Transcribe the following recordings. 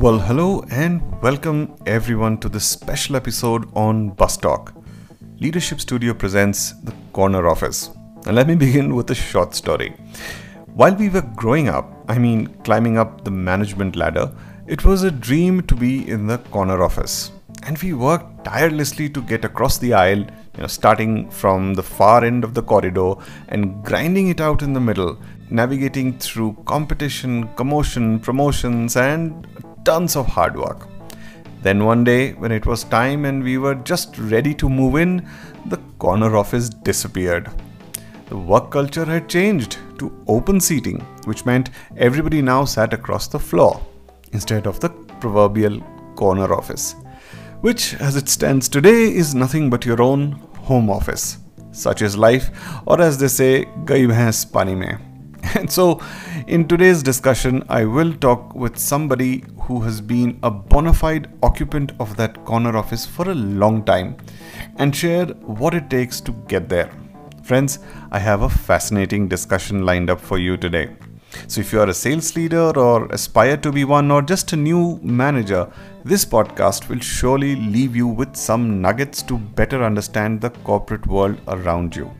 Well, hello and welcome everyone to this special episode on Bus Talk. Leadership Studio presents The Corner Office. And let me begin with a short story. While we were growing up, I mean climbing up the management ladder, it was a dream to be in the corner office. And we worked tirelessly to get across the aisle, you know, starting from the far end of the corridor and grinding it out in the middle, navigating through competition, commotion, promotions, and tons of hard work. Then one day, when it was time and we were just ready to move in, the corner office disappeared. The work culture had changed to open seating, which meant everybody now sat across the floor instead of the proverbial corner office, which, as it stands today, is nothing but your own home office. Such is life, or as they say, gai bhains pani mein. And so, in today's discussion, I will talk with somebody who has been a bona fide occupant of that corner office for a long time and share what it takes to get there. Friends, I have a fascinating discussion lined up for you today. So, if you are a sales leader or aspire to be one or just a new manager, this podcast will surely leave you with some nuggets to better understand the corporate world around you.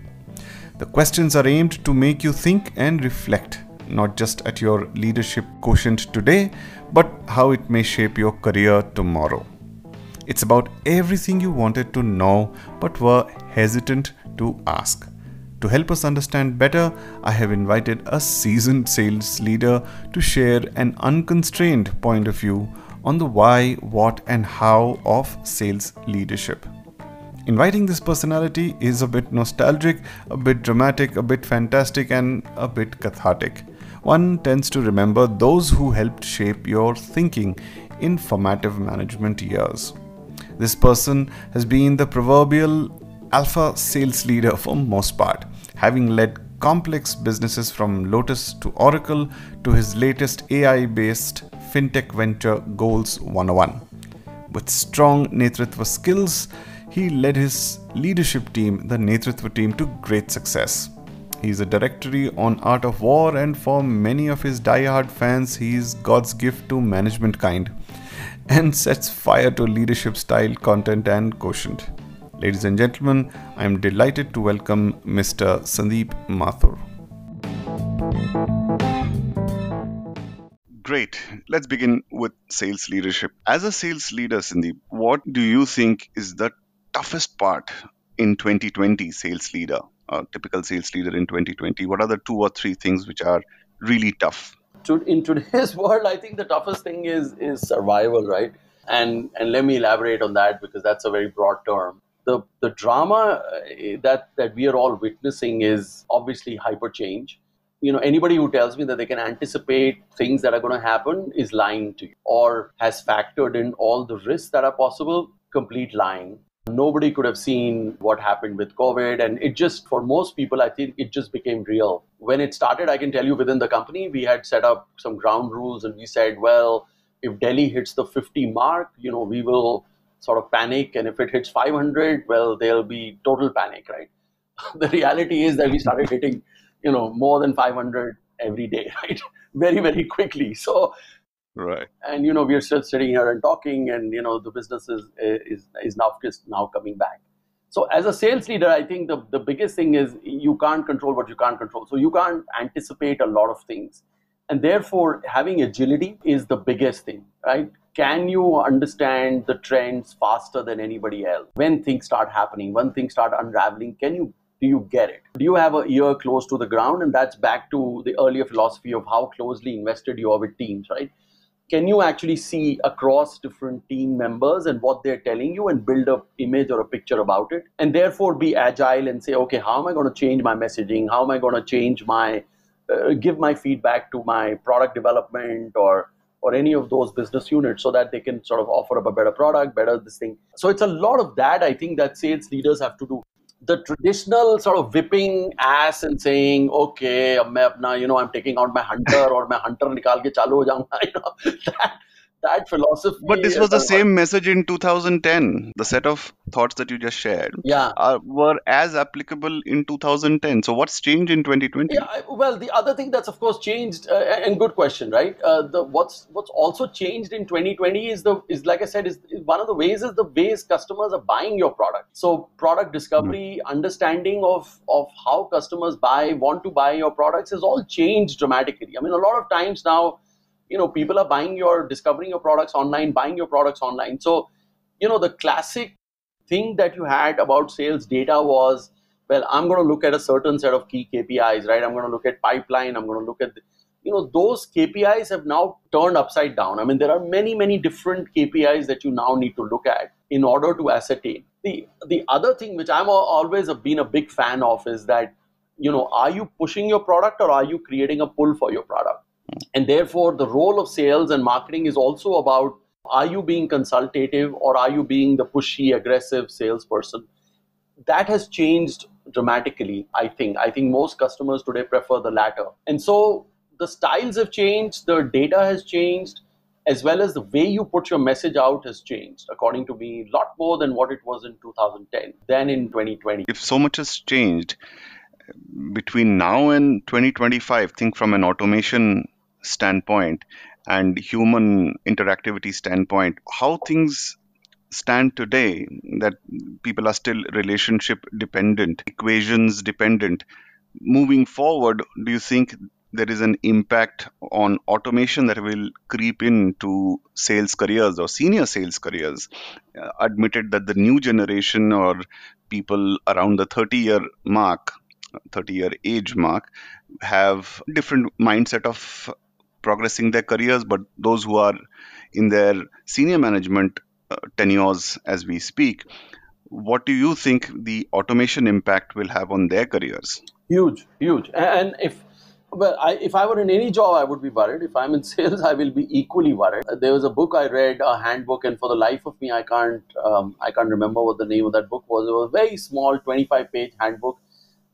The questions are aimed to make you think and reflect, not just at your leadership quotient today, but how it may shape your career tomorrow. It's about everything you wanted to know but were hesitant to ask. To help us understand better, I have invited a seasoned sales leader to share an unconstrained point of view on the why, what, and how of sales leadership. Inviting this personality is a bit nostalgic, a bit dramatic, a bit fantastic, and a bit cathartic. One tends to remember those who helped shape your thinking in formative management years. This person has been the proverbial alpha sales leader for most part, having led complex businesses from Lotus to Oracle to his latest AI based fintech venture Goals 101. With strong Netritva skills, he led his leadership team, the Netritva team, to great success. He is a directory on Art of War, and for many of his die-hard fans, he is God's gift to management kind and sets fire to leadership style, content, and quotient. Ladies and gentlemen, I am delighted to welcome Mr. Sandeep Mathur. Great. Let's begin with sales leadership. As a sales leader, Sandeep, what do you think is the toughest part in 2020 sales leader, a typical sales leader in 2020? What are the two or three things which are really tough? In today's world, I think the toughest thing is is survival, right? And and let me elaborate on that because that's a very broad term the the drama uh, that that we are all witnessing is obviously hyper change you know anybody who tells me that they can anticipate things that are going to happen is lying to you or has factored in all the risks that are possible complete lying nobody could have seen what happened with covid and it just for most people i think it just became real when it started i can tell you within the company we had set up some ground rules and we said well if delhi hits the 50 mark you know we will sort of panic. And if it hits 500, well, there'll be total panic, right? the reality is that we started hitting, you know, more than 500 every day, right? very, very quickly. So, right. And you know, we're still sitting here and talking, and you know, the business is is is now now coming back. So, as a sales leader, I think the the biggest thing is you can't control what you can't control. So, you can't anticipate a lot of things, and therefore, having agility is the biggest thing, right? can you understand the trends faster than anybody else when things start happening when things start unraveling can you do you get it do you have a ear close to the ground and that's back to the earlier philosophy of how closely invested you are with teams right can you actually see across different team members and what they're telling you and build a image or a picture about it and therefore be agile and say okay how am i going to change my messaging how am i going to change my uh, give my feedback to my product development or or any of those business units so that they can sort of offer up a better product, better this thing. So it's a lot of that I think that sales leaders have to do. The traditional sort of whipping ass and saying, okay, I'm, you know, I'm taking out my hunter or my hunter nikal ke chalu ho jaunga, you know, that, that philosophy. But this was the same message in 2010. The set of thoughts that you just shared yeah. are, were as applicable in 2010. So what's changed in 2020? Yeah, well, the other thing that's of course changed, uh, and good question, right? Uh, the what's what's also changed in 2020 is the is like I said is, is one of the ways is the ways customers are buying your product. So product discovery, mm-hmm. understanding of of how customers buy, want to buy your products has all changed dramatically. I mean, a lot of times now you know people are buying your discovering your products online buying your products online. So you know the classic thing that you had about sales data was well i'm going to look at a certain set of key kpis right? I'm going to look at pipeline. I'm going to look at the, you know those kpis have now turned upside down. I mean there are many many different kpis that you now need to look at in order to ascertain. The the other thing which i'm always been a big fan of is that you know are you pushing your product or are you creating a pull for your product and therefore, the role of sales and marketing is also about are you being consultative or are you being the pushy, aggressive salesperson? That has changed dramatically, I think. I think most customers today prefer the latter. And so the styles have changed, the data has changed, as well as the way you put your message out has changed, according to me, a lot more than what it was in 2010 than in 2020. If so much has changed between now and 2025, think from an automation standpoint and human interactivity standpoint, how things stand today that people are still relationship dependent, equations dependent. Moving forward, do you think there is an impact on automation that will creep into sales careers or senior sales careers? Uh, admitted that the new generation or people around the 30 year mark 30 year age mark have different mindset of progressing their careers, but those who are in their senior management uh, tenures as we speak, what do you think the automation impact will have on their careers? Huge, huge. And if well, I, if I were in any job, I would be worried. If I'm in sales, I will be equally worried. There was a book I read, a handbook, and for the life of me, I can't, um, I can't remember what the name of that book was. It was a very small, 25-page handbook.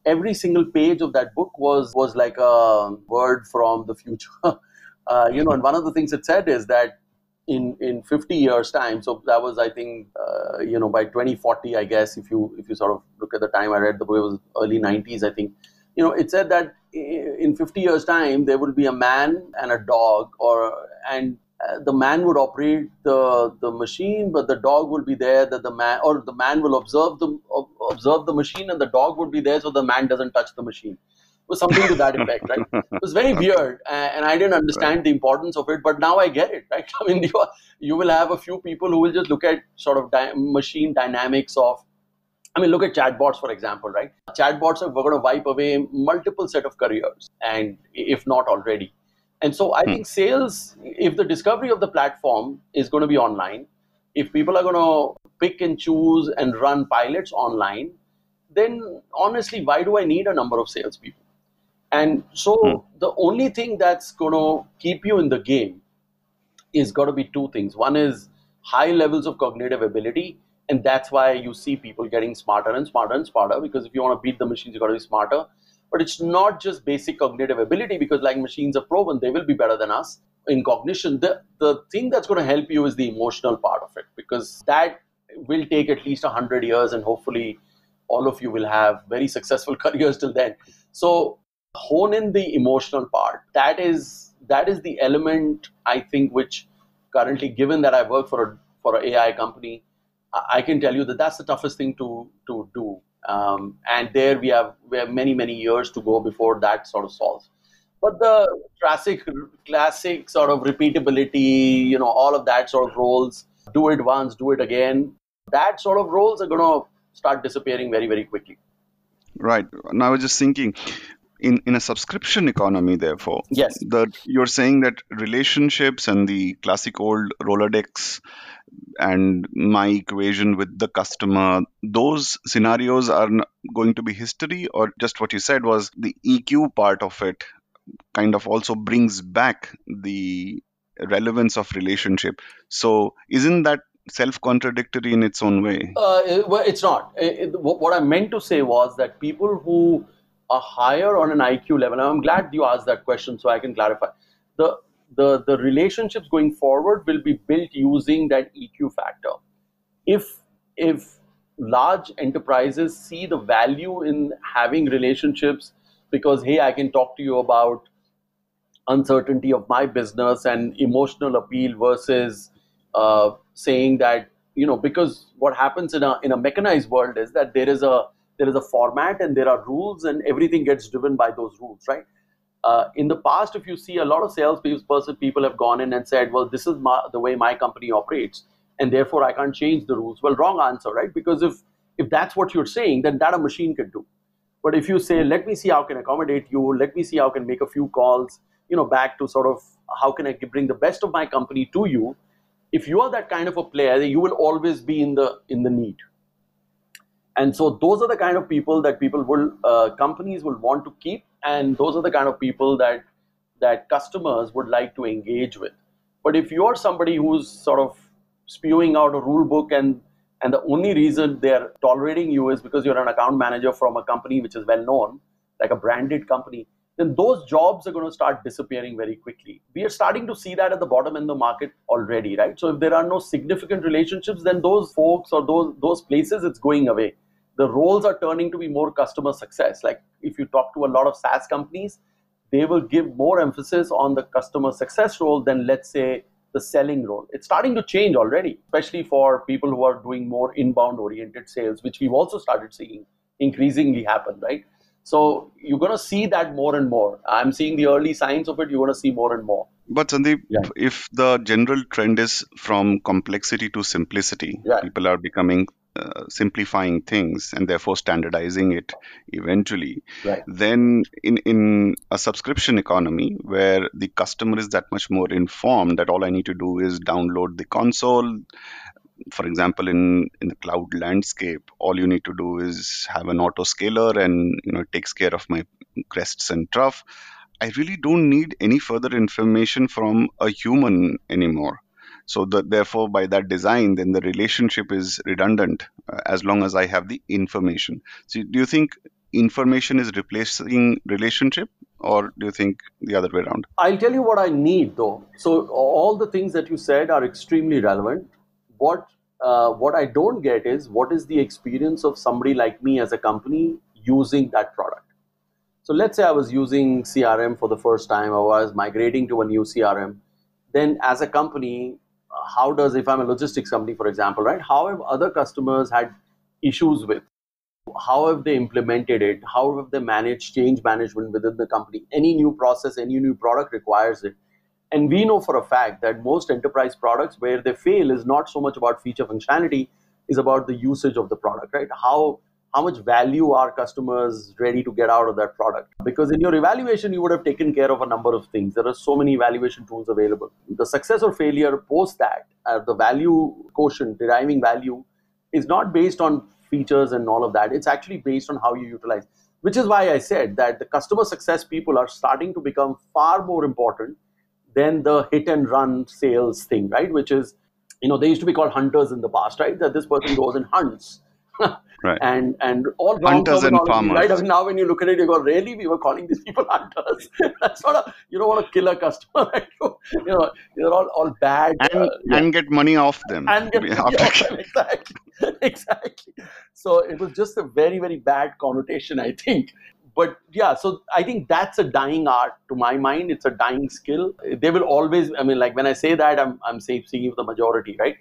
Every single page of that book was was like a word from the future. Uh, you know, and one of the things it said is that in in 50 years time so that was i think uh, you know by 2040 i guess if you if you sort of look at the time i read the book it was early 90s i think. You know it said that in 50 years time there will be a man and a dog or and uh, the man would operate the the machine but the dog will be there that the man or the man will observe the observe the machine and the dog would be there so the man doesn't touch the machine was something to that effect, right? It was very weird, and I didn't understand right. the importance of it, but now I get it, right? I mean, you, are, you will have a few people who will just look at sort of di- machine dynamics of. I mean, look at chatbots, for example, right? Chatbots are going to wipe away multiple set of careers, and if not already. And so I hmm. think sales, if the discovery of the platform is going to be online, if people are going to pick and choose and run pilots online, then honestly, why do I need a number of salespeople? And so hmm. the only thing that's going to keep you in the game is got to be two things. One is high levels of cognitive ability, and that's why you see people getting smarter and smarter and smarter. Because if you want to beat the machines, you got to be smarter. But it's not just basic cognitive ability, because like machines are proven, they will be better than us in cognition. The the thing that's going to help you is the emotional part of it, because that will take at least hundred years, and hopefully all of you will have very successful careers till then. So hone in the emotional part. That is that is the element I think which currently, given that I work for a for an AI company, I can tell you that that's the toughest thing to to do. Um, and there we have we have many many years to go before that sort of solves. But the classic classic sort of repeatability, you know, all of that sort of roles, do it once, do it again. That sort of roles are going to start disappearing very very quickly. Right. Now I was just thinking, in in a subscription economy therefore yes. that you're saying that relationships and the classic old rolodex and my equation with the customer those scenarios are going to be history or just what you said was the eq part of it kind of also brings back the relevance of relationship. So isn't that self contradictory in its own way? Uh, well it's not. It, what i meant to say was that people who are higher on an IQ level. I'm glad you asked that question so I can clarify. The the, the relationships going forward will be built using that EQ factor. If if large enterprises see the value in having relationships because hey, I can talk to you about uncertainty of my business and emotional appeal versus uh, saying that you know because what happens in a in a mechanized world is that there is a there is a format and there are rules and everything gets driven by those rules right? Uh, in the past if you see a lot of sales people have gone in and said well this is my, the way my company operates and therefore i can't change the rules. Well wrong answer right? Because if if that's what you're saying then that a machine can do. But if you say let me see how I can accommodate you. Let me see how I can make a few calls you know back to sort of how can i bring the best of my company to you if you are that kind of a player you will always be in the in the need and so those are the kind of people that people will uh, companies will want to keep and those are the kind of people that that customers would like to engage with but if you're somebody who's sort of spewing out a rule book and and the only reason they're tolerating you is because you're an account manager from a company which is well known like a branded company then those jobs are going to start disappearing very quickly. We are starting to see that at the bottom of the market already, right? So if there are no significant relationships, then those folks or those those places, it's going away. The roles are turning to be more customer success. Like if you talk to a lot of SaaS companies, they will give more emphasis on the customer success role than let's say the selling role. It's starting to change already, especially for people who are doing more inbound oriented sales, which we've also started seeing increasingly happen, right? So you're going to see that more and more. I'm seeing the early signs of it. You're going to see more and more. But Sandeep, yeah. if the general trend is from complexity to simplicity, yeah. people are becoming uh, simplifying things and therefore standardizing it eventually right. then in in a subscription economy where the customer is that much more informed that all i need to do is download the console for example in in the cloud landscape all you need to do is have an auto scaler and you know it takes care of my crests and trough i really don't need any further information from a human anymore so the, therefore by that design then the relationship is redundant uh, as long as i have the information so do you think information is replacing relationship or do you think the other way around i'll tell you what i need though so all the things that you said are extremely relevant what uh, what I don't get is what is the experience of somebody like me as a company using that product. So let's say I was using CRM for the first time, I was migrating to a new CRM. Then, as a company, how does if I'm a logistics company, for example, right? How have other customers had issues with? How have they implemented it? How have they managed change management within the company? Any new process, any new product requires it. And we know for a fact that most enterprise products where they fail is not so much about feature functionality, is about the usage of the product, right? How how much value are customers ready to get out of that product? Because in your evaluation, you would have taken care of a number of things. There are so many evaluation tools available. The success or failure post that, uh, the value quotient, deriving value, is not based on features and all of that. It's actually based on how you utilize. Which is why I said that the customer success people are starting to become far more important than the hit and run sales thing, right? Which is, you know, they used to be called hunters in the past, right? That this person goes and hunts. Right. And and all hunters and farmers. Right? I mean, now when you look at it, you go, really? We were calling these people hunters. That's not a you don't want to kill a customer. Right? you know, they're all, all bad. And, uh, and get money off them. And get money off them. Exactly. exactly. So it was just a very, very bad connotation, I think but yeah so i think that's a dying art to my mind it's a dying skill they will always i mean like when i say that i'm, I'm saying speaking the majority right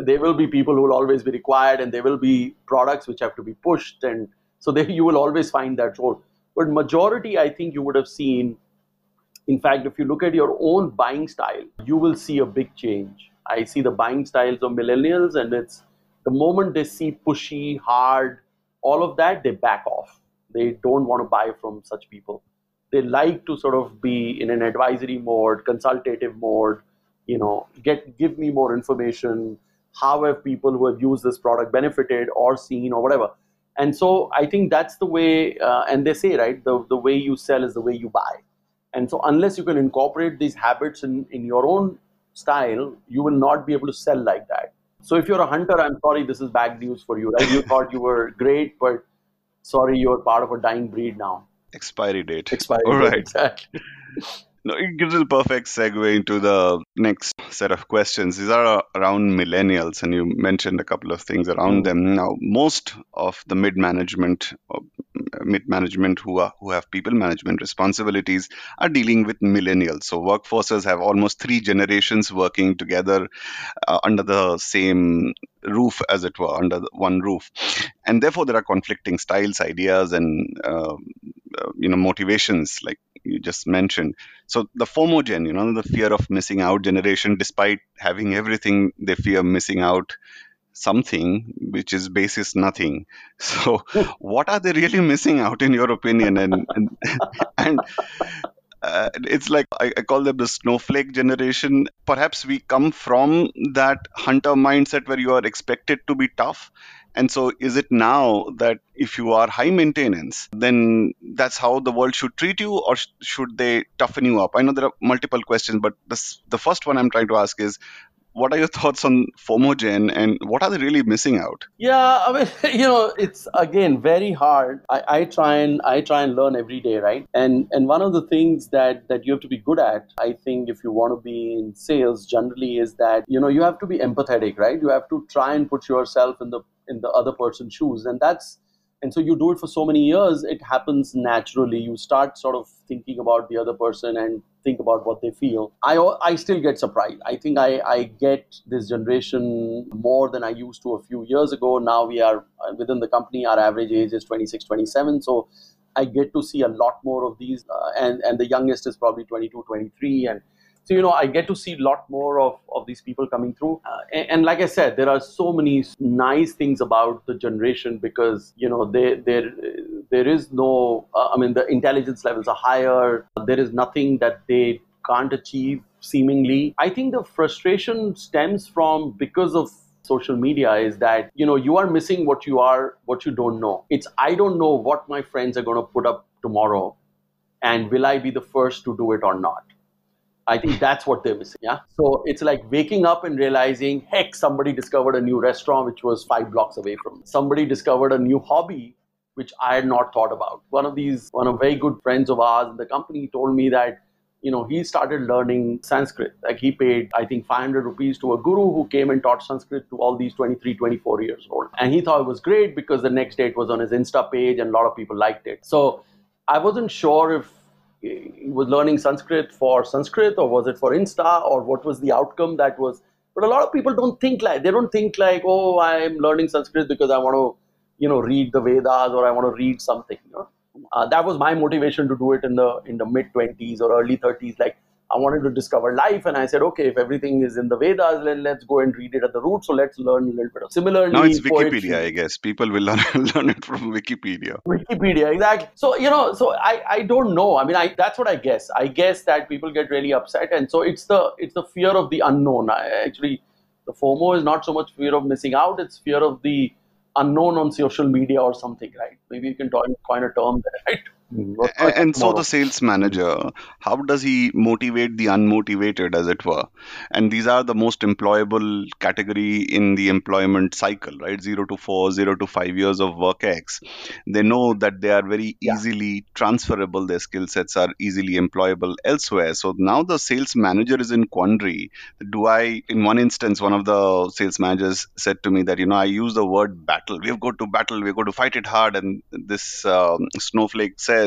there will be people who will always be required and there will be products which have to be pushed and so there you will always find that role but majority i think you would have seen in fact if you look at your own buying style you will see a big change i see the buying styles of millennials and it's the moment they see pushy hard all of that they back off they don't want to buy from such people. They like to sort of be in an advisory mode, consultative mode, you know, get give me more information. How have people who have used this product benefited or seen or whatever? And so I think that's the way, uh, and they say, right, the, the way you sell is the way you buy. And so unless you can incorporate these habits in, in your own style, you will not be able to sell like that. So if you're a hunter, I'm sorry, this is bad news for you, right? You thought you were great, but sorry, you're part of a dying breed now. Expiry date. Expiry All date, right. exactly. No, it gives a perfect segue into the next set of questions. These are around millennials, and you mentioned a couple of things around Mm. them. Now, most of the mid management, mid management who are who have people management responsibilities are dealing with millennials. So workforces have almost three generations working together uh, under the same roof, as it were, under the one roof, and therefore there are conflicting styles, ideas, and uh, uh, you know motivations, like you just mentioned. So the FOMO gen, you know, the fear of missing out generation, despite having everything, they fear missing out something which is basis nothing. So what are they really missing out, in your opinion? And and, and uh, it's like I, I call them the snowflake generation. Perhaps we come from that hunter mindset where you are expected to be tough. And so, is it now that if you are high maintenance, then that's how the world should treat you, or sh- should they toughen you up? I know there are multiple questions, but this, the first one I'm trying to ask is what are your thoughts on FOMOGen and what are they really missing out? Yeah, I mean, you know, it's again very hard. I, I try and I try and learn every day, right? And and one of the things that that you have to be good at, I think, if you want to be in sales, generally, is that you know you have to be empathetic, right? You have to try and put yourself in the in the other person's shoes, and that's and so you do it for so many years it happens naturally. You start sort of thinking about the other person and think about what they feel. I i still get surprised. I think i i get this generation more than i used to a few years ago. Now we are uh, within the company our average age is 26 27 so i get to see a lot more of these uh, and and the youngest is probably 22 23 and so you know i get to see a lot more of, of these people coming through. Uh, and, and, like i said there are so many nice things about the generation because you know there there there is no uh, i mean the intelligence levels are higher. There is nothing that they can't achieve seemingly. I think the frustration stems from because of social media is that you know you are missing what you are what you don't know. It's i don't know what my friends are going to put up tomorrow and will i be the first to do it or not I think that's what they're missing. Yeah. So it's like waking up and realizing, heck, somebody discovered a new restaurant which was five blocks away from me. Somebody discovered a new hobby which I had not thought about. One of these, one of very good friends of ours in the company told me that, you know, he started learning Sanskrit. Like he paid, I think, 500 rupees to a guru who came and taught Sanskrit to all these 23, 24 years old. And he thought it was great because the next day it was on his Insta page and a lot of people liked it. So I wasn't sure if was learning Sanskrit for Sanskrit or was it for Insta or what was the outcome that was. But a lot of people don't think like, they don't think like, oh, I'm learning Sanskrit because I want to, you know, read the Vedas or I want to read something. You know? uh, that was my motivation to do it in the in the mid 20s or early 30s. Like I wanted to discover life, and I said, okay, if everything is in the Vedas, then let's go and read it at the root. So let's learn a little bit of. Similarly, now it's Wikipedia, poetry. I guess. People will learn, learn it from Wikipedia. Wikipedia, exactly. So you know, so I, I don't know. I mean, I that's what I guess. I guess that people get really upset, and so it's the it's the fear of the unknown. I, actually, the FOMO is not so much fear of missing out; it's fear of the unknown on social media or something, right? Maybe you can coin a term there, right? And, and so the sales manager, how does he motivate the unmotivated, as it were? And these are the most employable category in the employment cycle, right? Zero to four, zero to five years of work X. They know that they are very Yeah. easily transferable. Their skill sets are easily employable elsewhere. So now the sales manager is in quandary. Do I, in one instance, one of the sales managers said to me that, you know, I use the word battle. We have got to battle. We've got to fight it hard. And this um, snowflake says,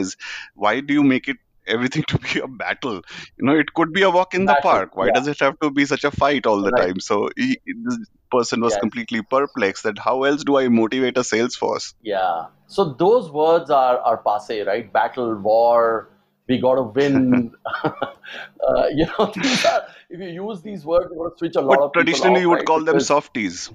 why do you make it everything to be a battle? You know, it could be a walk in the park. Why yeah. does it have to be such a fight all the Right. time? So he, this person was Yes. completely perplexed that how else do I motivate a sales force? Yeah. So those words are are passe, right? Battle, war, we got to win. uh, you know, these are, if you use these words, you're going to switch a lot But of people traditionally, you would right? call them softies.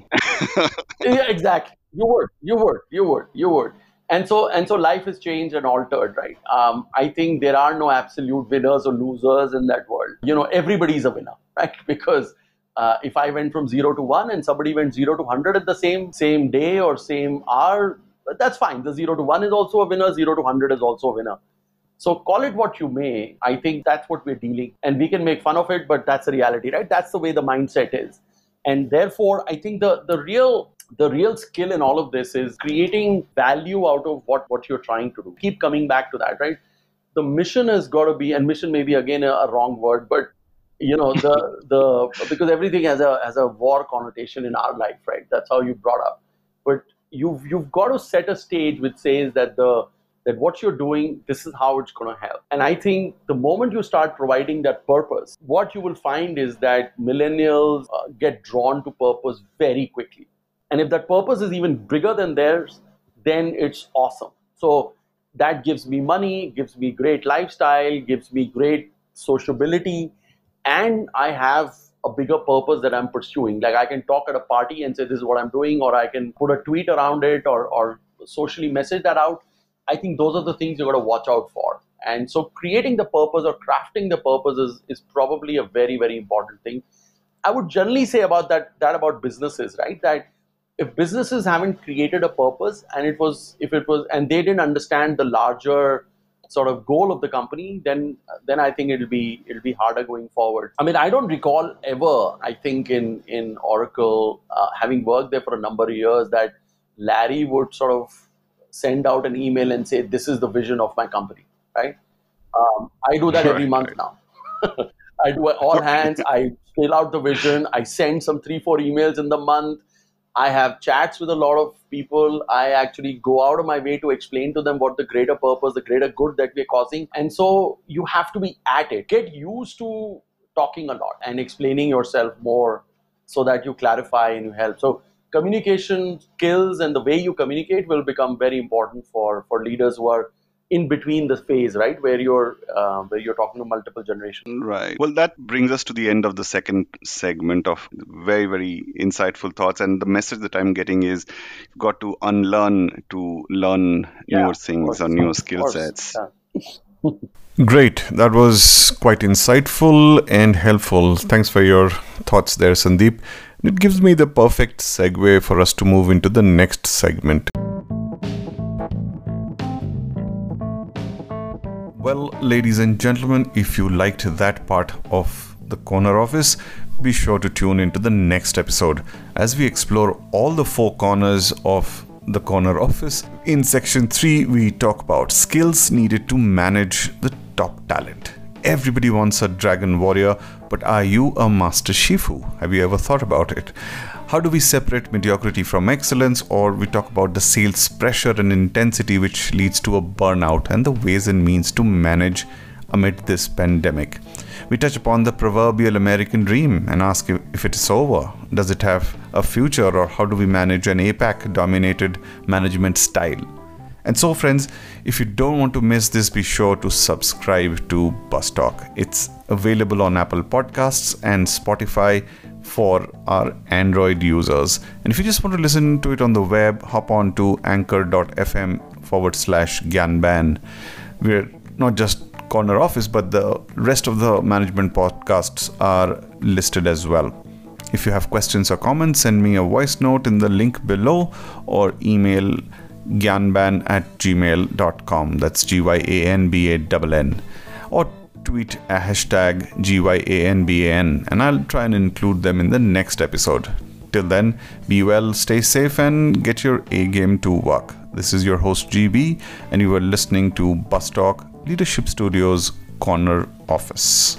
yeah, exactly. You would, you would, you would, you would. And so, and so, life has changed and altered, right? Um, I think there are no absolute winners or losers in that world. You know, everybody's a winner, right? Because uh, if I went from zero to one and somebody went zero to hundred at the same same day or same hour, that's fine. The zero to one is also a winner. Zero to hundred is also a winner. So call it what you may. I think that's what we're dealing, and we can make fun of it, but that's the reality, right? That's the way the mindset is, and therefore, I think the the real the real skill in all of this is creating value out of what what you're trying to do. Keep coming back to that, right? the mission has got to be, and mission may be again a, a wrong word, but you know the the because everything has a has a war connotation in our life, right? That's how you brought up. But you've you've got to set a stage which says that the that what you're doing, this is how it's going to help. And I think the moment you start providing that purpose, what you will find is that millennials uh, get drawn to purpose very quickly. And if that purpose is even bigger than theirs, then it's awesome. So that gives me money, gives me great lifestyle, gives me great sociability, and I have a bigger purpose that I'm pursuing. Like I can talk at a party and say this is what I'm doing, or I can put a tweet around it or, or socially message that out. I think those are the things you got to watch out for. And so creating the purpose or crafting the purpose is, is probably a very, very important thing. I would generally say about that that about businesses, right? That if businesses haven't created a purpose and it was if it was and they didn't understand the larger sort of goal of the company then then i think it'll be it'll be harder going forward. I mean i don't recall ever i think in in oracle uh, having worked there for a number of years that larry would sort of send out an email and say this is the vision of my company right? Um, i do that every month now. I do all hands. I fill out the vision. I send some three four emails in the month I have chats with a lot of people. I actually go out of my way to explain to them what the greater purpose, the greater good that we're causing. And so you have to be at it. Get used to talking a lot and explaining yourself more so that you clarify and you help. So communication skills and the way you communicate will become very important for, for leaders who are in between the phase, right, where you're uh, where you're talking to multiple generations. Right. Well, that brings us to the end of the second segment of very very insightful thoughts, and the message that I'm getting is you've got to unlearn to learn yeah, newer things or newer skill sets. Yeah. Great. That was quite insightful and helpful. Thanks for your thoughts there, Sandeep. It gives me the perfect segue for us to move into the next segment. Well, ladies and gentlemen, if you liked that part of the corner office, be sure to tune into the next episode as we explore all the four corners of the corner office. In section 3, we talk about skills needed to manage the top talent. Everybody wants a dragon warrior, but are you a master Shifu? Have you ever thought about it? How do we separate mediocrity from excellence? Or we talk about the sales pressure and intensity which leads to a burnout and the ways and means to manage amid this pandemic. We touch upon the proverbial American dream and ask if it is over. Does it have a future, or how do we manage an APAC dominated management style? And so, friends, if you don't want to miss this, be sure to subscribe to Bus Talk. It's available on Apple Podcasts and Spotify for our Android users. And if you just want to listen to it on the web, hop on to anchor.fm forward slash Gyanban. We're not just Corner Office, but the rest of the management podcasts are listed as well. If you have questions or comments, send me a voice note in the link below or email gyanban at gmail.com. That's G Y A N B A N N. Or tweet a hashtag GYANBAN and I'll try and include them in the next episode. Till then, be well, stay safe, and get your A game to work. This is your host GB, and you are listening to Bus Talk Leadership Studios Corner Office.